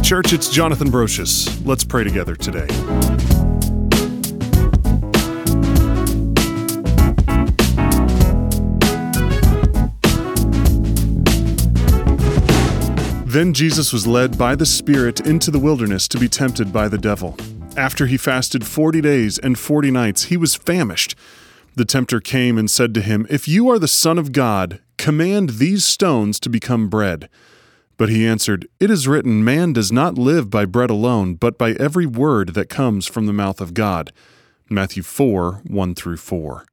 Church, it's Jonathan Brocious. Let's pray together today. Then Jesus was led by the Spirit into the wilderness to be tempted by the devil. After he fasted forty days and forty nights, he was famished. The tempter came and said to him, If you are the Son of God, command these stones to become bread. But he answered, It is written, Man does not live by bread alone, but by every word that comes from the mouth of God. Matthew 4 1 through 4.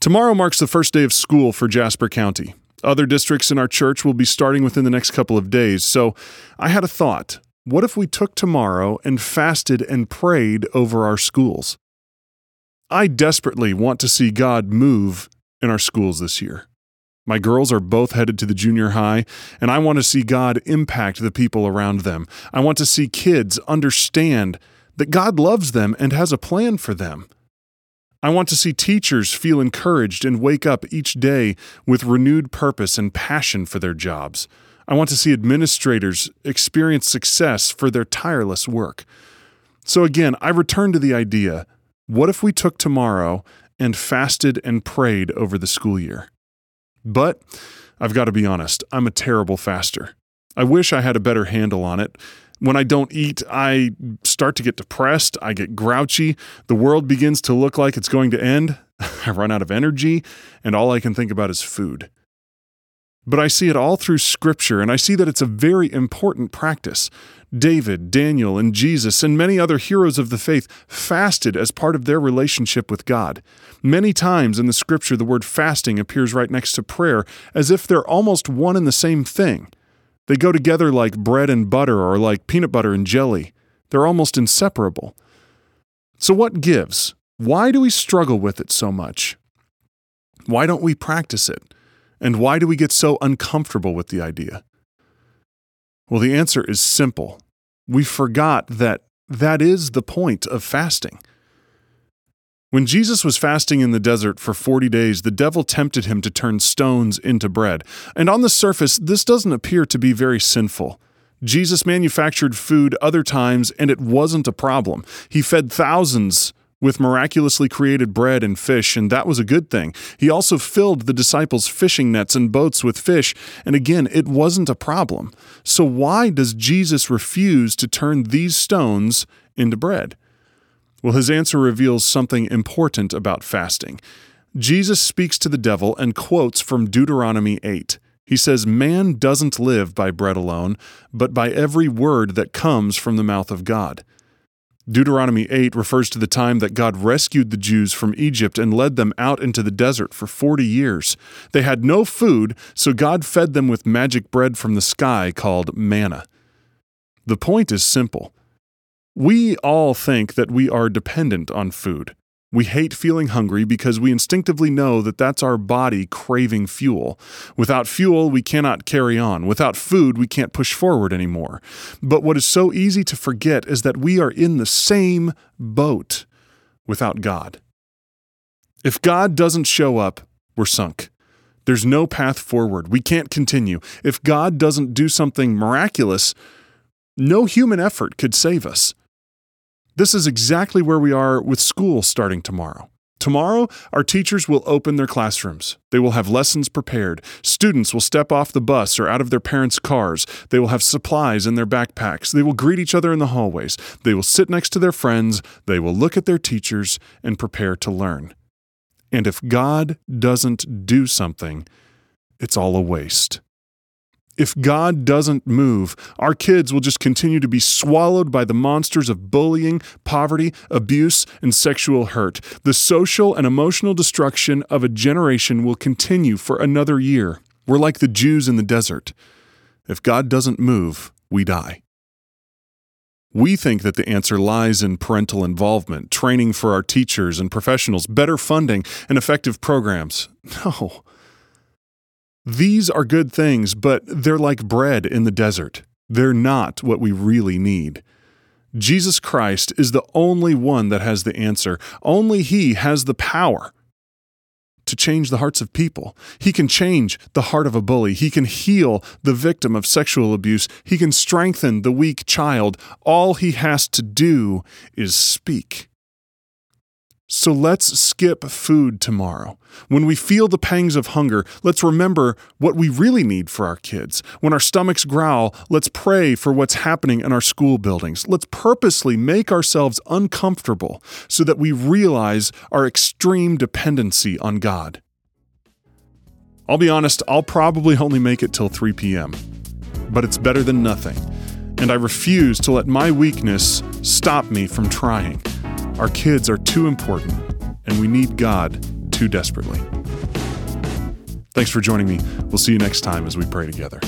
Tomorrow marks the first day of school for Jasper County. Other districts in our church will be starting within the next couple of days, so I had a thought. What if we took tomorrow and fasted and prayed over our schools? I desperately want to see God move in our schools this year. My girls are both headed to the junior high, and I want to see God impact the people around them. I want to see kids understand that God loves them and has a plan for them. I want to see teachers feel encouraged and wake up each day with renewed purpose and passion for their jobs. I want to see administrators experience success for their tireless work. So again, I return to the idea what if we took tomorrow and fasted and prayed over the school year? But I've got to be honest, I'm a terrible faster. I wish I had a better handle on it. When I don't eat, I start to get depressed. I get grouchy. The world begins to look like it's going to end. I run out of energy, and all I can think about is food. But I see it all through Scripture, and I see that it's a very important practice. David, Daniel, and Jesus, and many other heroes of the faith fasted as part of their relationship with God. Many times in the Scripture, the word fasting appears right next to prayer, as if they're almost one and the same thing. They go together like bread and butter or like peanut butter and jelly. They're almost inseparable. So, what gives? Why do we struggle with it so much? Why don't we practice it? And why do we get so uncomfortable with the idea? Well, the answer is simple. We forgot that that is the point of fasting. When Jesus was fasting in the desert for 40 days, the devil tempted him to turn stones into bread. And on the surface, this doesn't appear to be very sinful. Jesus manufactured food other times, and it wasn't a problem. He fed thousands with miraculously created bread and fish, and that was a good thing. He also filled the disciples' fishing nets and boats with fish, and again, it wasn't a problem. So, why does Jesus refuse to turn these stones into bread? Well, his answer reveals something important about fasting. Jesus speaks to the devil and quotes from Deuteronomy 8. He says, Man doesn't live by bread alone, but by every word that comes from the mouth of God. Deuteronomy 8 refers to the time that God rescued the Jews from Egypt and led them out into the desert for 40 years. They had no food, so God fed them with magic bread from the sky called manna. The point is simple we all think that we are dependent on food. We hate feeling hungry because we instinctively know that that's our body craving fuel. Without fuel, we cannot carry on. Without food, we can't push forward anymore. But what is so easy to forget is that we are in the same boat without God. If God doesn't show up, we're sunk. There's no path forward. We can't continue. If God doesn't do something miraculous, no human effort could save us. This is exactly where we are with school starting tomorrow. Tomorrow, our teachers will open their classrooms. They will have lessons prepared. Students will step off the bus or out of their parents' cars. They will have supplies in their backpacks. They will greet each other in the hallways. They will sit next to their friends. They will look at their teachers and prepare to learn. And if God doesn't do something, it's all a waste. If God doesn't move, our kids will just continue to be swallowed by the monsters of bullying, poverty, abuse, and sexual hurt. The social and emotional destruction of a generation will continue for another year. We're like the Jews in the desert. If God doesn't move, we die. We think that the answer lies in parental involvement, training for our teachers and professionals, better funding, and effective programs. No. These are good things, but they're like bread in the desert. They're not what we really need. Jesus Christ is the only one that has the answer. Only He has the power to change the hearts of people. He can change the heart of a bully. He can heal the victim of sexual abuse. He can strengthen the weak child. All he has to do is speak. So let's skip food tomorrow. When we feel the pangs of hunger, let's remember what we really need for our kids. When our stomachs growl, let's pray for what's happening in our school buildings. Let's purposely make ourselves uncomfortable so that we realize our extreme dependency on God. I'll be honest, I'll probably only make it till 3 p.m., but it's better than nothing. And I refuse to let my weakness stop me from trying. Our kids are too important, and we need God too desperately. Thanks for joining me. We'll see you next time as we pray together.